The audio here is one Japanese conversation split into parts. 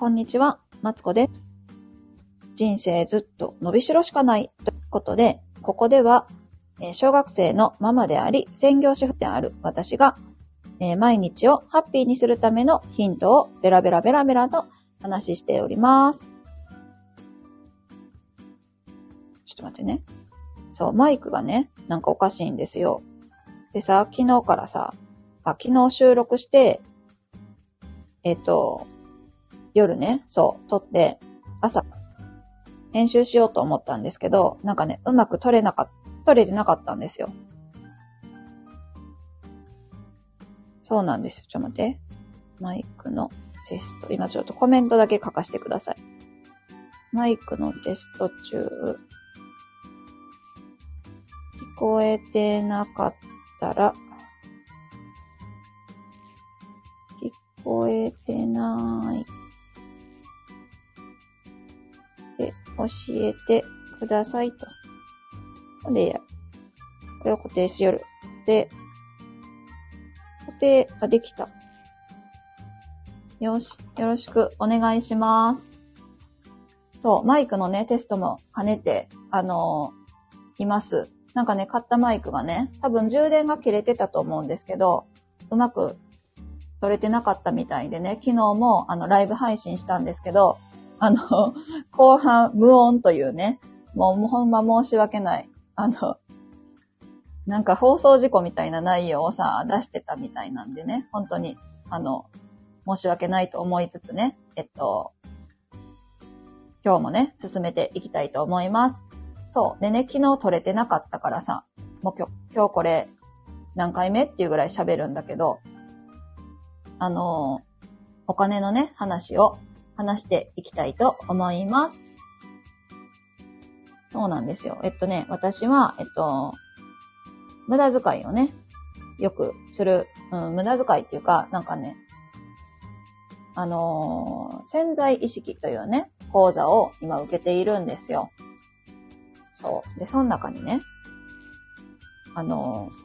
こんにちは、マツコです。人生ずっと伸びしろしかないということで、ここでは、え小学生のママであり、専業主婦である私が、え毎日をハッピーにするためのヒントをベラベラベラベラと話しております。ちょっと待ってね。そう、マイクがね、なんかおかしいんですよ。でさ、昨日からさ、あ、昨日収録して、えっと、夜ね、そう、撮って、朝、編集しようと思ったんですけど、なんかね、うまく撮れなかった、撮れてなかったんですよ。そうなんですよ。ちょっと待って。マイクのテスト。今ちょっとコメントだけ書かせてください。マイクのテスト中。聞こえてなかったら、聞こえてない。教えてくださいと。で、これを固定しよる。で、固定ができた。よし、よろしくお願いします。そう、マイクのね、テストも兼ねて、あのーいます。なんかね、買ったマイクがね、多分充電が切れてたと思うんですけど、うまく撮れてなかったみたいでね、昨日もあのライブ配信したんですけど、あの、後半無音というね、もうほんま申し訳ない。あの、なんか放送事故みたいな内容をさ、出してたみたいなんでね、本当に、あの、申し訳ないと思いつつね、えっと、今日もね、進めていきたいと思います。そう。でね、昨日撮れてなかったからさ、もう今日、今日これ何回目っていうぐらい喋るんだけど、あのお金のね、話を話していきたいと思います。そうなんですよ。えっとね、私は、えっと、無駄遣いをね、よくする、うん、無駄遣いっていうか、なんかね、あのー潜在意識というね、講座を今受けているんですよ。そう。で、その中にね、あのー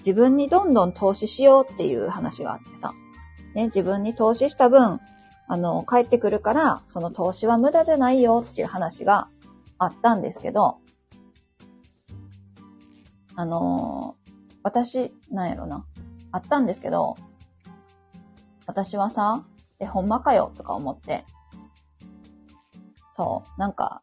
自分にどんどん投資しようっていう話があってさ、ね、自分に投資した分、あの、帰ってくるから、その投資は無駄じゃないよっていう話があったんですけど、あの私、なんやろな、あったんですけど、私はさ、え、ほんまかよとか思って、そう、なんか、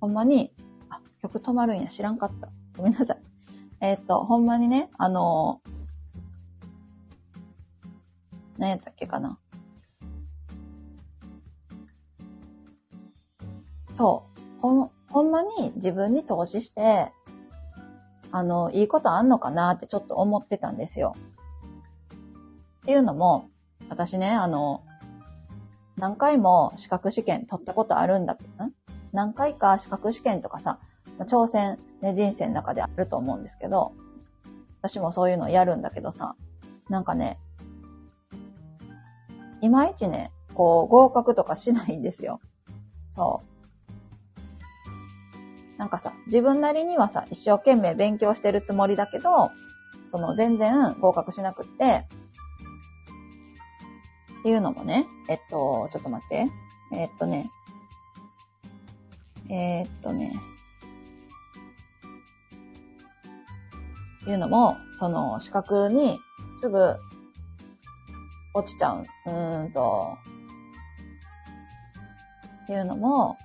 ほんまに、あ、曲止まるんや、知らんかった。ごめんなさい。えーと、ほんまにね、あのー何やったっけかな。そう。ほん、ほんまに自分に投資して、あの、いいことあんのかなってちょっと思ってたんですよ。っていうのも、私ね、あの、何回も資格試験取ったことあるんだけど、何回か資格試験とかさ、挑戦、ね、人生の中であると思うんですけど、私もそういうのやるんだけどさ、なんかね、いまいちね、こう、合格とかしないんですよ。そう。なんかさ、自分なりにはさ、一生懸命勉強してるつもりだけど、その全然合格しなくって、っていうのもね、えっと、ちょっと待って。えっとね、えっとね、っていうのも、その資格にすぐ落ちちゃう。うーんと、っていうのも、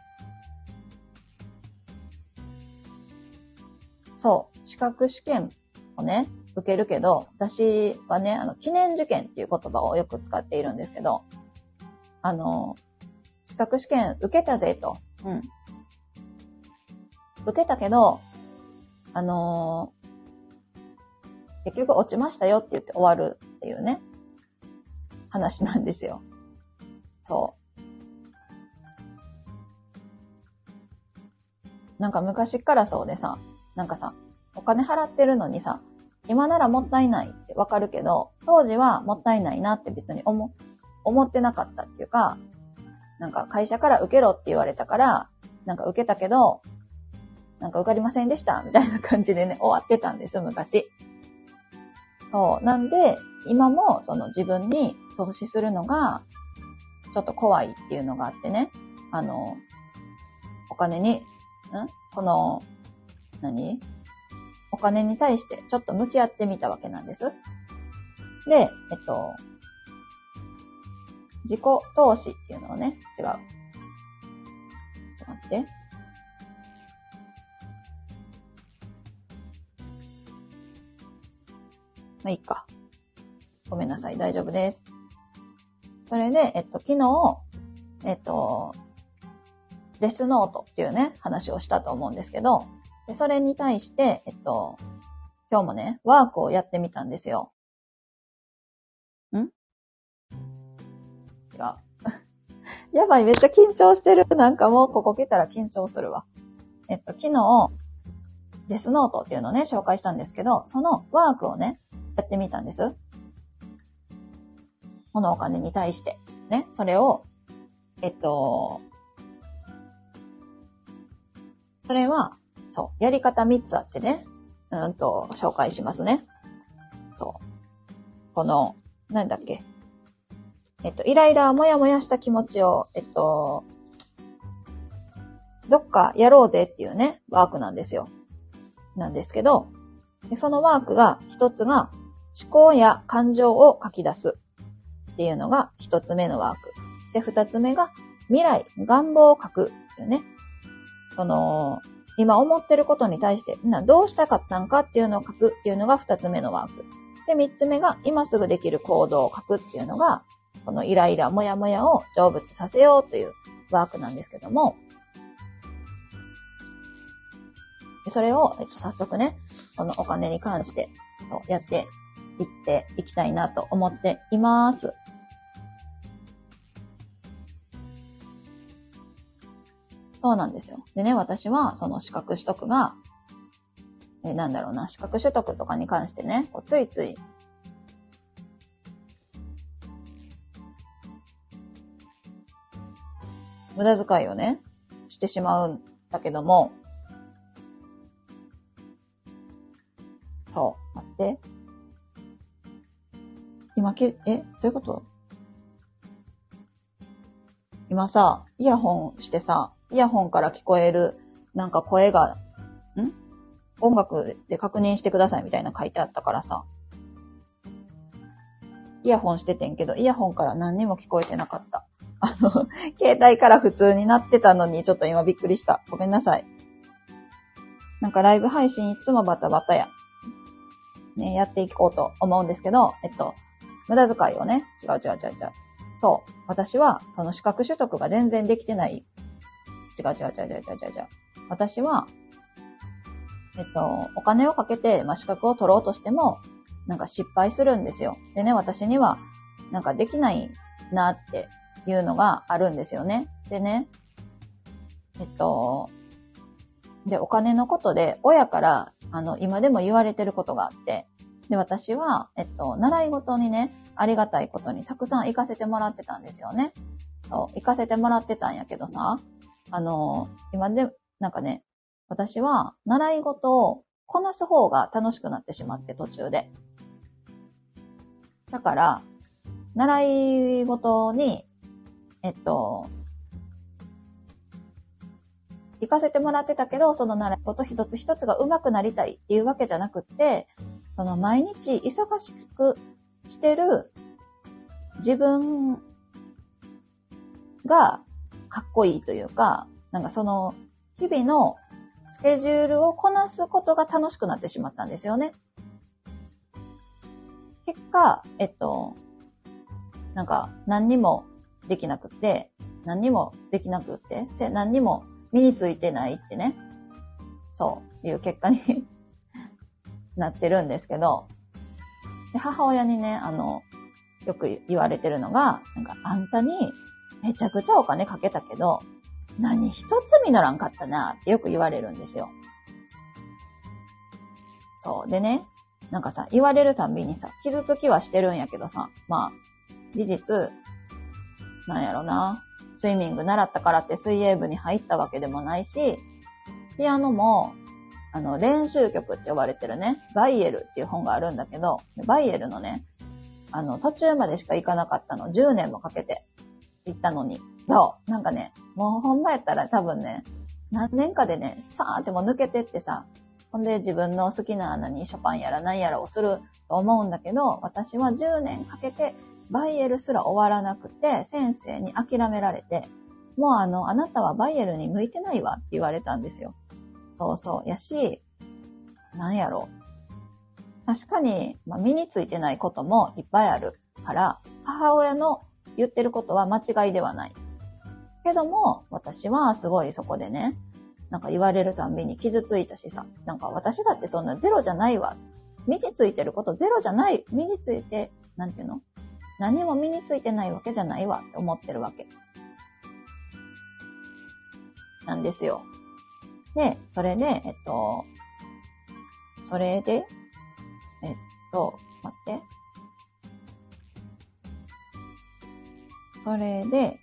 そう、資格試験をね、受けるけど、私はね、あの、記念受験っていう言葉をよく使っているんですけど、あの、資格試験受けたぜと。うん。受けたけど、あの結局落ちましたよって言って終わるっていうね、話なんですよ。そう。なんか昔からそうでさ、なんかさ、お金払ってるのにさ、今ならもったいないってわかるけど、当時はもったいないなって別に思、思ってなかったっていうか、なんか会社から受けろって言われたから、なんか受けたけど、なんか受かりませんでしたみたいな感じでね、終わってたんです、昔。そう。なんで、今もその自分に投資するのが、ちょっと怖いっていうのがあってね。あの、お金に、ん？この、何？お金に対してちょっと向き合ってみたわけなんです。で、えっと、自己投資っていうのをね、違う。ちょっと待って。まあいいか。ごめんなさい。大丈夫です。それで、えっと、昨日、えっと、デスノートっていうね、話をしたと思うんですけど、でそれに対して、えっと、今日もね、ワークをやってみたんですよ。ん？違う。やばい、めっちゃ緊張してる。なんかもうここ来たら緊張するわ。えっと、昨日、デスノートっていうのをね、紹介したんですけど、そのワークをね、やってみたんです。このお金に対して。ね、それを、えっと、それは、そう、やり方3つあってね、うんと、紹介しますね。そう。この、なんだっけ。えっと、イライラ、もやもやした気持ちを、えっと、どっかやろうぜっていうね、ワークなんですよ。なんですけど、そのワークが、一つが、思考や感情を書き出すっていうのが一つ目のワーク。で、二つ目が、未来、願望を書くっていうね。その、今思ってることに対して、などうしたかったんかっていうのを書くっていうのが二つ目のワーク。で、三つ目が、今すぐできる行動を書くっていうのが、このイライラ、モヤモヤを成仏させようというワークなんですけども、それを、えっと、早速ね、このお金に関して、そう、やっていっていきたいなと思っています。そうなんですよ。でね、私はその資格取得が、えなんだろうな、資格取得とかに関してね、こうついつい、無駄遣いをね、してしまうんだけども、そう、待って。今け、えどういうこと？今さ、イヤホンしてさ、イヤホンから聞こえる、なんか声が、ん？音楽で確認してくださいみたいな書いてあったからさ。イヤホンしててんけど、イヤホンから何にも聞こえてなかった。あの、携帯から普通になってたのに、ちょっと今びっくりした。ごめんなさい。なんかライブ配信いつもバタバタや。ね、やっていこうと思うんですけど、えっと、無駄遣いをね、違う違う違う違う。そう。私は、その資格取得が全然できてない。違う違う違う違う違う違う。私は、えっと、お金をかけて、まあ、資格を取ろうとしても、なんか失敗するんですよ。でね、私には、なんかできないなっていうのがあるんですよね。でね、えっと、で、お金のことで、親から、あの、今でも言われてることがあって、で、私は、えっと、習い事にね、ありがたいことにたくさん行かせてもらってたんですよね。そう、行かせてもらってたんやけどさ、あの、今で、なんかね、私は習い事をこなす方が楽しくなってしまって途中で。だから、習い事に、えっと、行かせてもらってたけど、その習い事一つ一つが上手くなりたいっていうわけじゃなくって、その毎日忙しくしてる自分がかっこいいというか、なんかその日々のスケジュールをこなすことが楽しくなってしまったんですよね。結果、えっと、なんか何にもできなくって、何にもできなくって、何にも身についてないってね、そういう結果になってるんですけど、で母親にね、あの、よく言われてるのが、なんか、あんたにめちゃくちゃお金かけたけど、何一つ実らんかったなってよく言われるんですよ。そう。でね、なんかさ、言われるたんびにさ、傷つきはしてるんやけどさ、まあ、事実、なんやろな、スイミング習ったからって水泳部に入ったわけでもないし、ピアノもあの、練習曲って呼ばれてるね、バイエルっていう本があるんだけど、バイエルのね、あの、途中までしか行かなかったの、10年もかけて行ったのに。そう。なんかね、もうほんまやったら多分ね、何年かでね、さーってもう抜けてってさ、ほんで自分の好きな穴にショパンやら何やらをすると思うんだけど、私は10年かけてバイエルすら終わらなくて、先生に諦められて、もうあの、あなたはバイエルに向いてないわって言われたんですよ。そうそう。やし、なんやろ確かに、まあ、身についてないこともいっぱいあるから、母親の言ってることは間違いではない。けども、私はすごいそこでね、なんか言われるたんびに傷ついたしさ、なんか私だってそんなゼロじゃないわ。身についてることゼロじゃない。身について、なんていうの？何も身についてないわけじゃないわって思ってるわけ。なんですよ。で、それで、えっと、それで、えっと、待って。それで、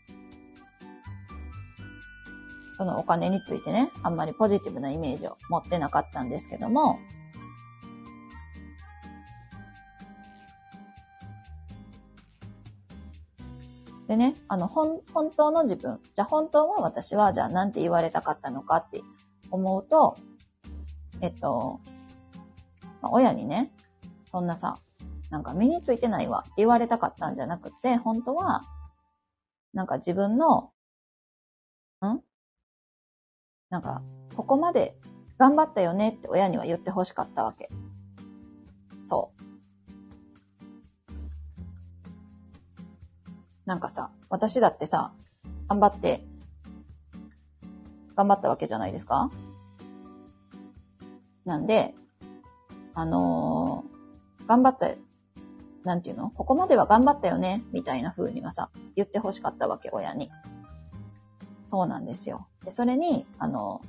そのお金についてね、あんまりポジティブなイメージを持ってなかったんですけども、でね、あの、本、本当の自分、じゃあ本当は私は、じゃあなんて言われたかったのかって思うと、えっと、まあ、親にね、そんなさ、なんか身についてないわって言われたかったんじゃなくて、本当は、なんか自分の、ん？なんか、ここまで頑張ったよねって親には言ってほしかったわけ。そう。なんかさ、私だってさ、頑張って、頑張ったわけじゃないですか？なんで、あのー、頑張った、なんていうの？ここまでは頑張ったよね？みたいな風にはさ、言ってほしかったわけ、親に。そうなんですよ。で、それに、あの、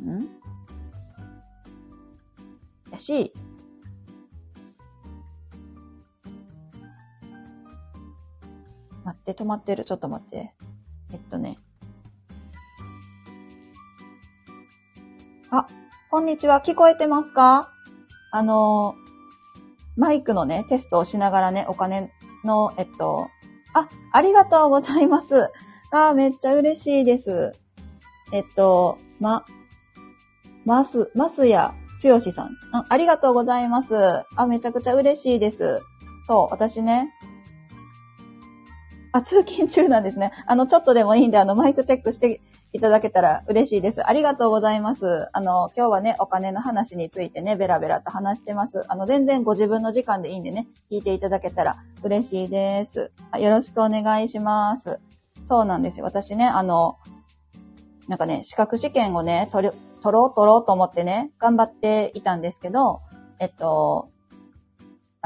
ん？やし、待って、止まってる？ちょっと待って。えっとね。あ、こんにちは。聞こえてますか？あの、マイクのね、テストをしながらね、お金の、えっと、あ、ありがとうございます。あ、めっちゃ嬉しいです。えっと、ま、ます、ますやつよしさんあ。ありがとうございます。あ、めちゃくちゃ嬉しいです。そう、私ね。あ、通勤中なんですね。あの、ちょっとでもいいんで、あの、マイクチェックしていただけたら嬉しいです。ありがとうございます。あの、今日はね、お金の話についてね、ベラベラと話してます。あの、全然ご自分の時間でいいんでね、聞いていただけたら嬉しいです。あよろしくお願いします。そうなんですよ。私ね、あの、なんかね、資格試験をね、取る、取ろう取ろうと思ってね、頑張っていたんですけど、えっと、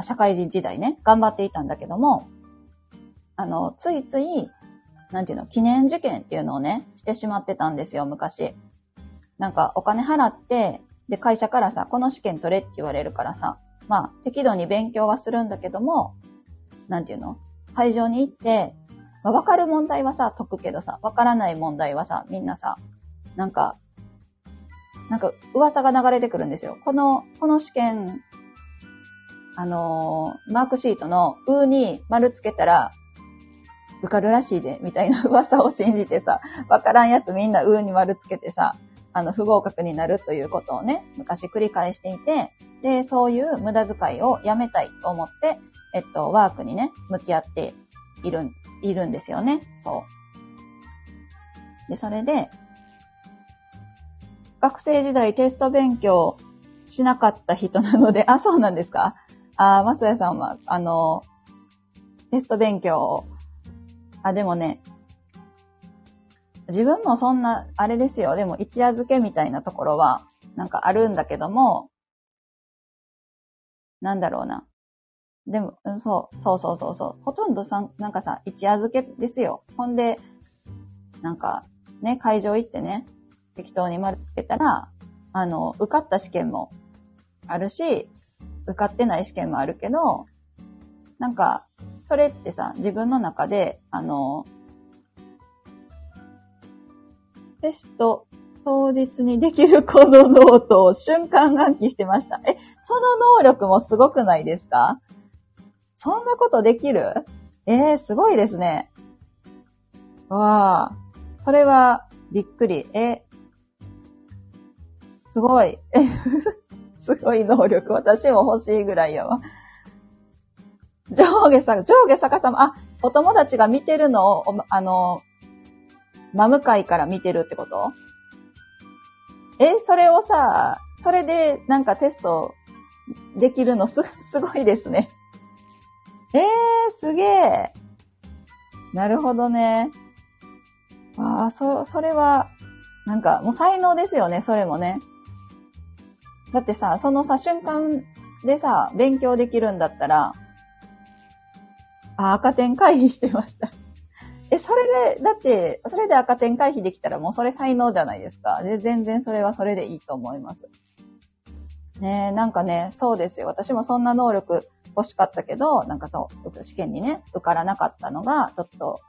社会人時代ね、頑張っていたんだけども、あの、ついつい、なんていうの、記念受験っていうのをね、してしまってたんですよ、昔。なんか、お金払って、で、会社からさ、この試験取れって言われるからさ、まあ、適度に勉強はするんだけども、なんていうの会場に行って、まあ、わかる問題はさ、解くけどさ、わからない問題はさ、みんなさ、なんか、なんか噂が流れてくるんですよ。この、この試験、あのー、マークシートのうに丸つけたら、受かるらしいで、みたいな噂を信じてさ、わからんやつみんなうーに丸つけてさ、あの、不合格になるということをね、昔繰り返していて、で、そういう無駄遣いをやめたいと思って、えっと、ワークにね、向き合っている、いるんですよね。そう。で、それで、学生時代テスト勉強しなかった人なので、あ、そうなんですか？あ、まさやさんは、あの、テスト勉強を、あ、でもね、自分もそんな、あれですよ。でも一夜漬けみたいなところは、なんかあるんだけども、なんだろうな。でも、そう、そうそうそうそう。ほとんどさ、なんかさ、一夜漬けですよ。ほんで、なんか、ね、会場行ってね、適当に丸つけたら、あの、受かった試験もあるし、受かってない試験もあるけど、なんか、それってさ、自分の中で、あの、テスト当日にできるこのノートを瞬間暗記してました。え、その能力もすごくないですか？そんなことできる？えー、すごいですね。わあ、それはびっくり。え、すごい。すごい能力。私も欲しいぐらいやわ。上下さ、上下逆さま、あ、お友達が見てるのを、あの、真向かいから見てるってこと？え、それをさ、それでなんかテストできるの？す、すごいですね。えー、すげえ。なるほどね。ああ、そ、それは、なんかもう才能ですよね、それもね。だってさ、そのさ、瞬間でさ、勉強できるんだったら、あ、赤点回避してました。え、それで、だって、それで赤点回避できたらもうそれ才能じゃないですか。で、全然それはそれでいいと思います。ねえ、なんかね、そうですよ。私もそんな能力欲しかったけど、なんかそう、試験にね、受からなかったのが、ちょっと、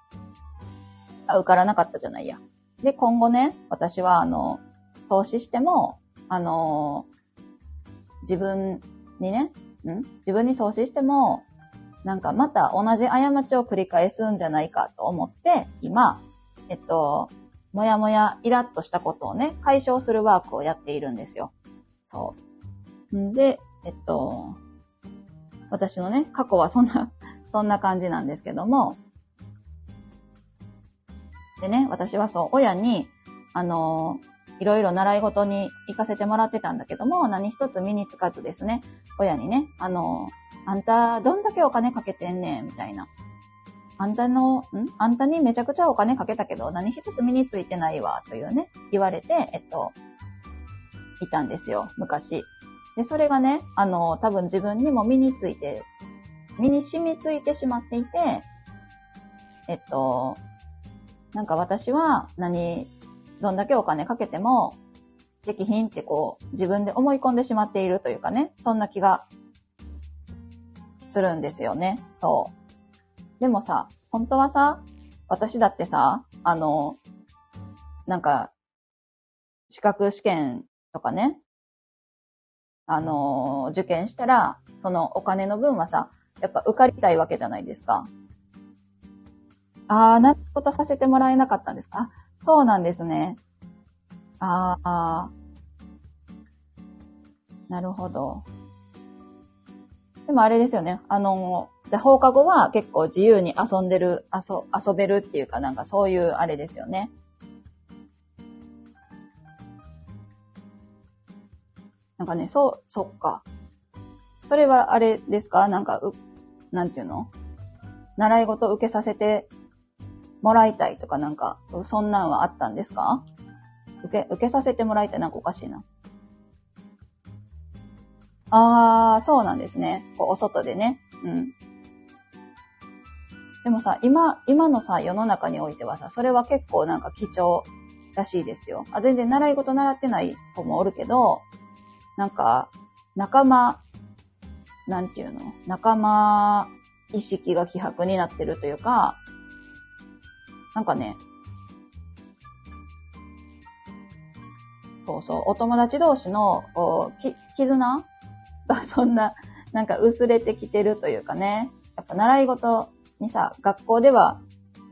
あ、受からなかったじゃないや。で、今後ね、私は、あの、投資しても、あの、自分にね、ん？自分に投資しても、なんかまた同じ過ちを繰り返すんじゃないかと思って、今、えっと、もやもやイラッとしたことをね、解消するワークをやっているんですよ。そう。んで、えっと、私のね、過去はそんな、そんな感じなんですけども、でね、私はそう、親に、あの、いろいろ習い事に行かせてもらってたんだけども、何一つ身につかずですね、親にね、あの、あんた、どんだけお金かけてんねん、みたいな。あんたの、ん？あんたにめちゃくちゃお金かけたけど、何一つ身についてないわ、というね、言われて、えっと、いたんですよ、昔。で、それがね、あの、多分自分にも身について、身に染みついてしまっていて、えっと、なんか私は何、どんだけお金かけても、できひんってこう、自分で思い込んでしまっているというかね、そんな気がするんですよね。そう。でもさ、本当はさ、私だってさ、あの、なんか、資格試験とかね、あの、受験したら、そのお金の分はさ、やっぱ受かりたいわけじゃないですか。あー、なることさせてもらえなかったんですか？そうなんですね。あ、あなるほど。でもあれですよね。あの、じゃあ放課後は結構自由に遊んでる、遊、遊べるっていうかなんかそういうあれですよね。なんかね、そう、そっか。それはあれですか？なんか、う、なんていうの？習い事受けさせてもらいたいとかなんか、そんなんはあったんですか？受け、受けさせてもらいたいなんかおかしいな。ああ、そうなんですね。こうお外でね。うん。でもさ、今、今のさ、世の中においてはさ、それは結構なんか貴重らしいですよ。あ全然習い事習ってない子もおるけど、なんか、仲間、なんていうの？仲間意識が希薄になってるというか、なんかね、そうそう、お友達同士の、こう、き、絆？が そんな、なんか薄れてきてるというかね。やっぱ習い事にさ、学校では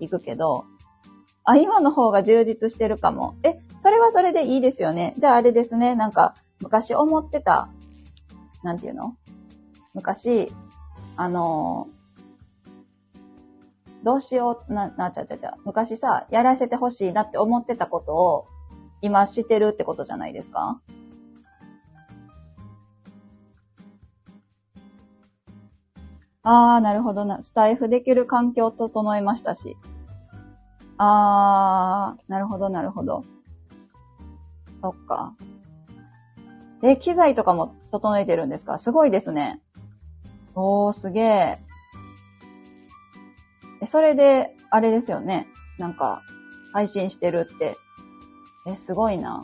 行くけど、あ、今の方が充実してるかも。え、それはそれでいいですよね。じゃああれですね、なんか、昔思ってた、なんていうの？昔、あのどうしよう、な、なっ、ちゃちゃちゃ。昔さ、やらせてほしいなって思ってたことを、今してるってことじゃないですか？ああ、なるほどな。スタイフできる環境を整えましたし。ああ、なるほど、なるほど。そっか。え、機材とかも整えてるんですか？すごいですね。おー、すげえ。え、それで、あれですよね。なんか、配信してるって。え、すごいな。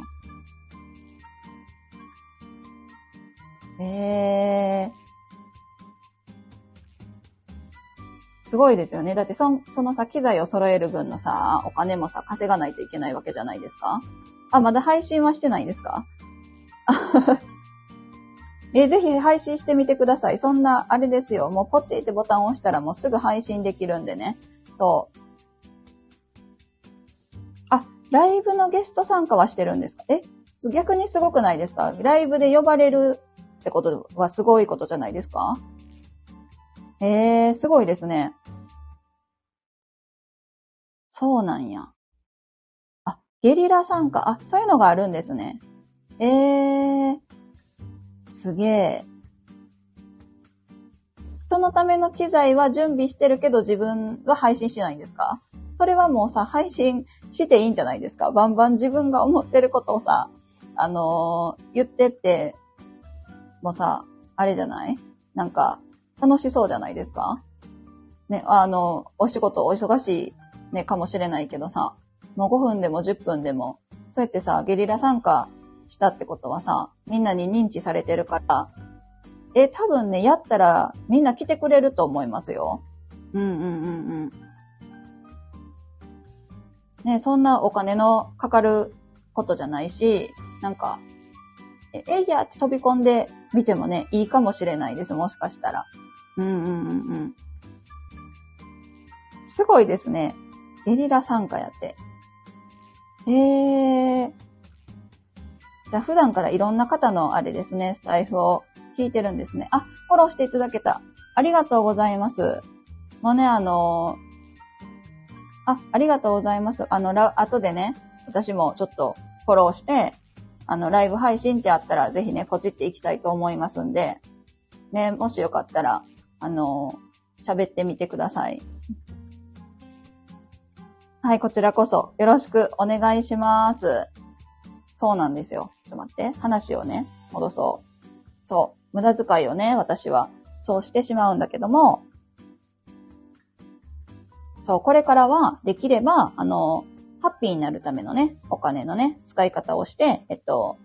えー。すごいですよね。だってそ、そのさ、機材を揃える分のさ、お金もさ、稼がないといけないわけじゃないですか？あ、まだ配信はしてないですか？え、ぜひ配信してみてください。そんな、あれですよ。もうポチってボタンを押したらもうすぐ配信できるんでね。そう。あ、ライブのゲスト参加はしてるんですか？え？逆にすごくないですか？ライブで呼ばれるってことはすごいことじゃないですか？へえ、すごいですね。そうなんや。あ、ゲリラ参加。あ、そういうのがあるんですね。えー、すげえ。そのための機材は準備してるけど自分は配信しないんですか？それはもうさ、配信していいんじゃないですか？バンバン自分が思ってることをさ、あのー、言ってって、もうさ、あれじゃない？なんか、楽しそうじゃないですか？ね、あの、お仕事お忙しいね、かもしれないけどさ、もう5分でも10分でも、そうやってさ、ゲリラ参加したってことはさ、みんなに認知されてるから、え、多分ね、やったらみんな来てくれると思いますよ。うんうんうんうん。ね、そんなお金のかかることじゃないし、なんか、え、えいやって飛び込んでみてもね、いいかもしれないです、もしかしたら。うんうんうんうん。すごいですね。ゲリラ参加やって。えー。ゃあ普段からいろんな方のあれですね、スタイフを聞いてるんですね。あ、フォローしていただけた。ありがとうございます。もうね、あの、あ、ありがとうございます。あの、ら、後でね、私もちょっとフォローして、あの、ライブ配信ってあったら、ぜひね、ポチっていきたいと思いますんで、ね、もしよかったら、あの、喋ってみてください。はい、こちらこそ、よろしくお願いします。そうなんですよ。ちょっと待って。話をね、戻そう。そう。無駄遣いをね、私は、そうしてしまうんだけども、そう、これからは、できれば、あの、ハッピーになるためのね、お金のね、使い方をして、えっと、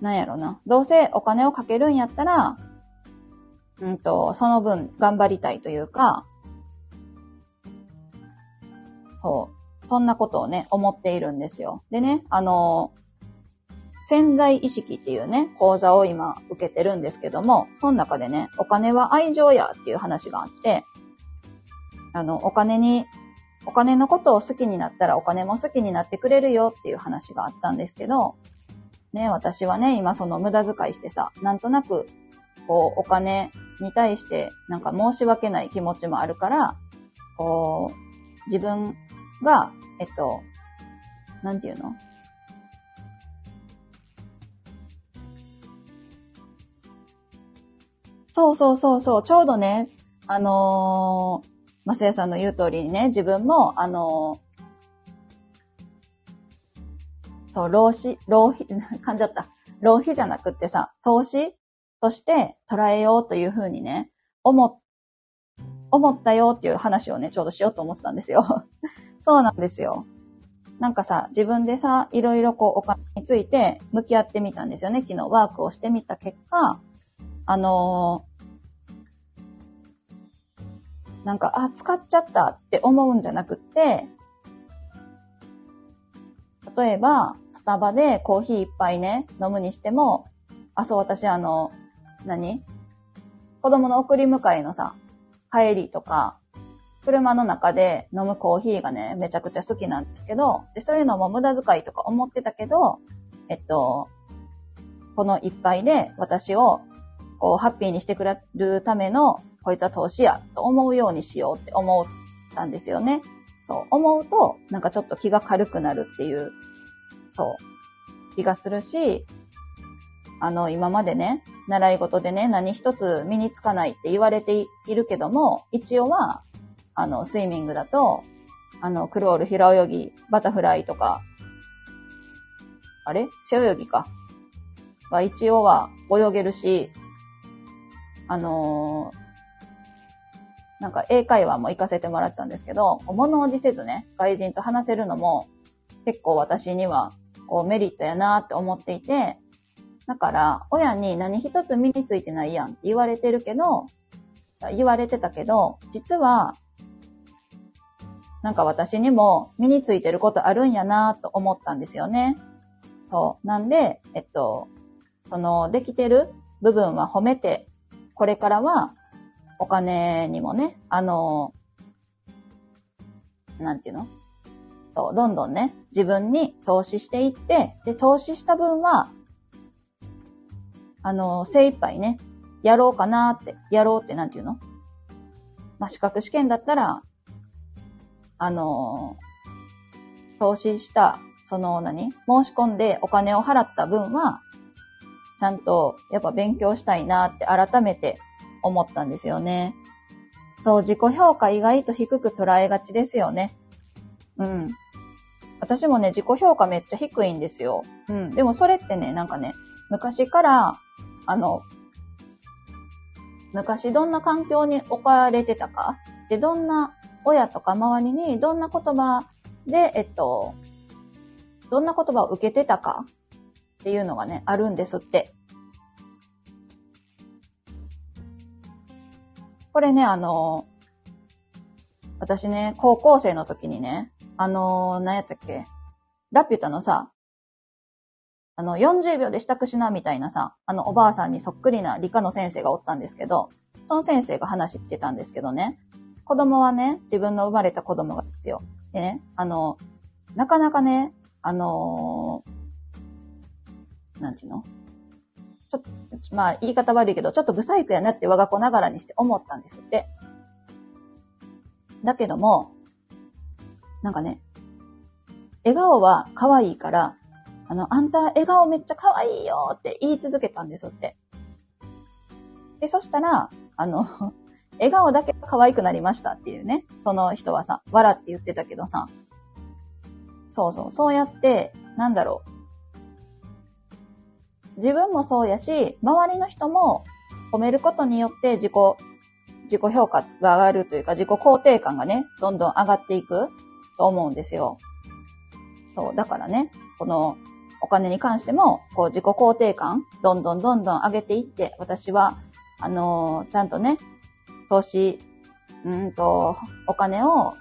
なんやろな。どうせお金をかけるんやったら、うんと、その分頑張りたいというか、そう。そんなことをね、思っているんですよ。でね、あの、潜在意識っていうね、講座を今受けてるんですけども、その中でね、お金は愛情やっていう話があって、あの、お金にお金のことを好きになったらお金も好きになってくれるよっていう話があったんですけど、ね、私はね、今その無駄遣いしてさ、なんとなく、こう、お金に対してなんか申し訳ない気持ちもあるから、こう、自分が、えっと、なんていうの？そうそうそうそう、ちょうどね、あのー、マスヤさんの言う通りにね、自分も、あの、そう、浪費、浪費、噛んじゃった。浪費じゃなくってさ、投資として捉えようというふうにね、思っ、思ったよっていう話をね、ちょうどしようと思ってたんですよ。そうなんですよ。なんかさ、自分でさ、いろいろこうお金について向き合ってみたんですよね。昨日ワークをしてみた結果、あのなんか、あ、使っちゃったって思うんじゃなくって、例えば、スタバでコーヒー一杯ね、飲むにしても、あ、そう、私あの、何？子供の送り迎えのさ、帰りとか、車の中で飲むコーヒーがね、めちゃくちゃ好きなんですけど、で、そういうのも無駄遣いとか思ってたけど、えっと、この一杯で私を、こう、ハッピーにしてくれるためのこいつは投資やと思うようにしようって思ったんですよね。そう。思うと、なんかちょっと気が軽くなるっていう、そう。気がするし、あの、今までね、習い事でね、何一つ身につかないって言われているけども、一応は、あの、スイミングだと、あの、クロール、平泳ぎ、バタフライとか、あれ？背泳ぎか。は一応は泳げるし、あのなんか英会話も行かせてもらってたんですけど、物おじせずね、外人と話せるのも結構私にはこうメリットやなって思っていて、だから親に何一つ身についてないやんって言われてるけど、言われてたけど、実は、なんか私にも身についてることあるんやなと思ったんですよね。そう。なんで、えっと、その、できてる部分は褒めて、これからは、お金にもね、あの、なんていうの？そう、どんどんね、自分に投資していって、で、投資した分は、あの、精一杯ね、やろうかなって、やろうってなんていうの？まあ、資格試験だったら、あの、投資した、その何？申し込んでお金を払った分は、ちゃんとやっぱ勉強したいなって改めて思ったんですよね。そう、自己評価意外と低く捉えがちですよね。うん。私もね、自己評価めっちゃ低いんですよ。うん。でもそれってね、なんかね、昔から、あの、昔どんな環境に置かれてたか、で、どんな親とか周りにどんな言葉で、えっと、どんな言葉を受けてたか？っていうのがね、あるんですって。これね、あの、私ね、高校生の時にね、あの、何やったっけ？ラピュタのさ、あの、40秒で支度しな、みたいなさ、あの、おばあさんにそっくりな理科の先生がおったんですけど、その先生が話してたんですけどね、子供はね、自分の生まれた子供がですよ。でね、あの、なかなかね、あのー、なんちゅうの？ちょっと、まあ言い方悪いけど、ちょっとブサイクやなって我が子ながらにして思ったんですって。だけども、なんかね、笑顔は可愛いから、あの、あんた笑顔めっちゃ可愛いよって言い続けたんですって。で、そしたら、あの、笑顔だけ可愛くなりましたっていうね、その人はさ、笑って言ってたけどさ、そうそう、そうやって、なんだろう、自分もそうやし、周りの人も褒めることによって自己、自己評価が上がるというか自己肯定感がね、どんどん上がっていくと思うんですよ。そう、だからね、このお金に関しても、こう自己肯定感、どんどんどんどん上げていって、私は、あのー、ちゃんとね、投資、うんと、お金を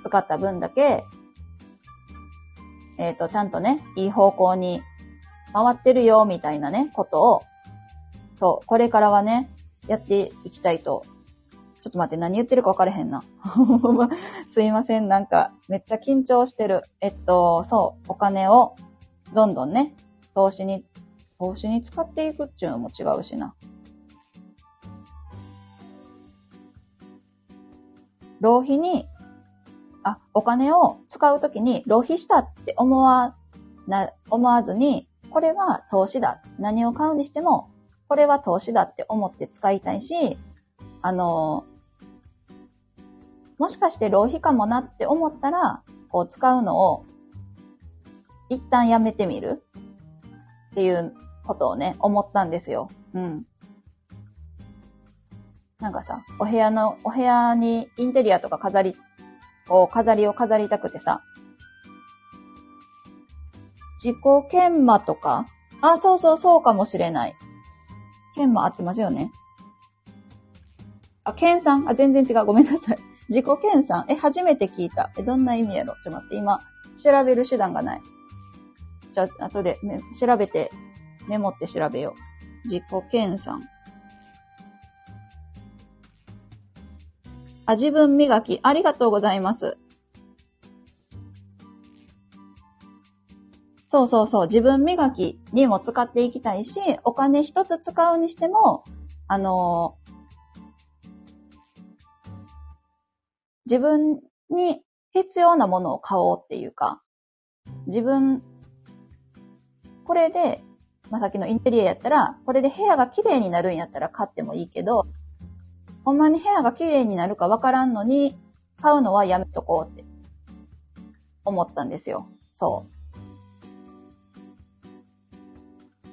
使った分だけ、えっ、ー、と、ちゃんとね、いい方向に回ってるよ、みたいなね、ことを、そう、これからはね、やっていきたいと。ちょっと待って、何言ってるか分からへんな。すいません、なんか、めっちゃ緊張してる。えっと、そう、お金を、どんどんね、投資に、投資に使っていくっていうのも違うしな。浪費に、あ、お金を使うときに浪費したって思わ、な、思わずに、これは投資だ。何を買うにしても、これは投資だって思って使いたいし、あの、もしかして浪費かもなって思ったら、こう使うのを一旦やめてみる？っていうことをね、思ったんですよ。うん。なんかさ、お部屋の、お部屋にインテリアとか飾り、こう飾りを飾りたくてさ、自己研磨とか？あ、そうそうそうかもしれない。研磨合ってますよね。あ、研鑽？あ、全然違う。ごめんなさい。自己研鑽？え、初めて聞いた。え、どんな意味やろ？ちょっと待って、今、調べる手段がない。じゃあ、後で、調べて、メモって調べよう。自己研鑽。あ、自分磨き、ありがとうございます。そうそうそう、自分磨きにも使っていきたいし、お金一つ使うにしても、あの自分に必要なものを買おうっていうか、自分、これで、まあ、さっきのインテリアやったら、これで部屋が綺麗になるんやったら買ってもいいけど、ほんまに部屋が綺麗になるかわからんのに、買うのはやめとこうって思ったんですよ。そ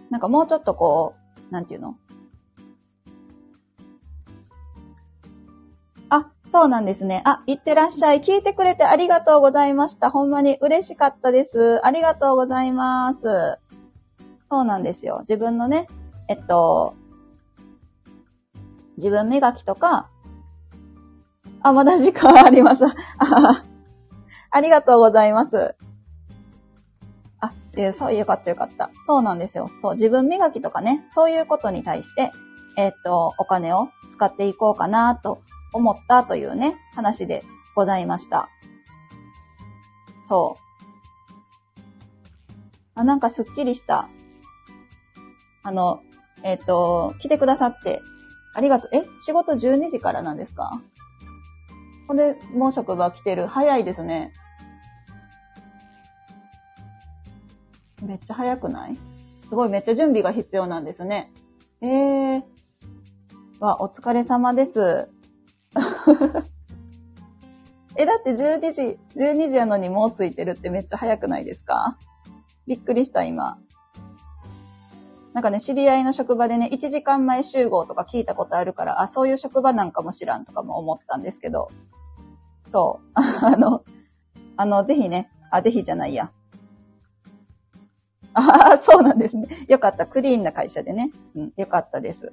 う。なんかもうちょっとこう、なんていうの？あ、そうなんですね。あ、いってらっしゃい。聞いてくれてありがとうございました。ほんまに嬉しかったです。ありがとうございます。そうなんですよ。自分のね、えっと、自分磨きとか、あ、まだ時間あります。あ ありがとうございます。あ、えそう、よかったよかった。そうなんですよ。そう、自分磨きとかね、そういうことに対して、え、っと、お金を使っていこうかなと思ったというね、話でございました。そう。あ、なんかすっきりした。あの、えっ、と、来てくださって、ありがとう。え仕事12時からなんですか？ほんで、もう職場来てる。早いですね。めっちゃ早くない？すごいめっちゃ準備が必要なんですね。えー。わ、お疲れ様です。え、だって12時、12時やのにもうついてるってめっちゃ早くないですか？びっくりした、今。なんかね、知り合いの職場でね、1時間前集合とか聞いたことあるから、あ、そういう職場なんかも知らんとかも思ったんですけど、そう。あの、あの、ぜひね、あ、ぜひじゃないや。ああ、そうなんですね。よかった。クリーンな会社でね。うん、よかったです。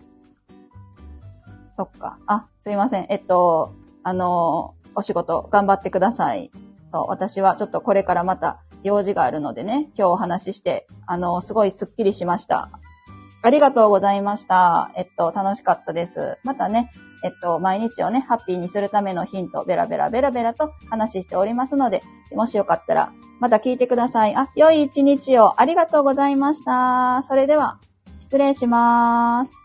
そっか。あ、すいません。えっと、あの、お仕事頑張ってください。そう、私はちょっとこれからまた用事があるのでね、今日お話しして、あの、すごいスッキリしました。ありがとうございました。えっと、楽しかったです。またね、えっと、毎日をね、ハッピーにするためのヒント、ベラベラベラベラと話しておりますので、もしよかったら、また聞いてください。あ、良い一日をありがとうございました。それでは、失礼します。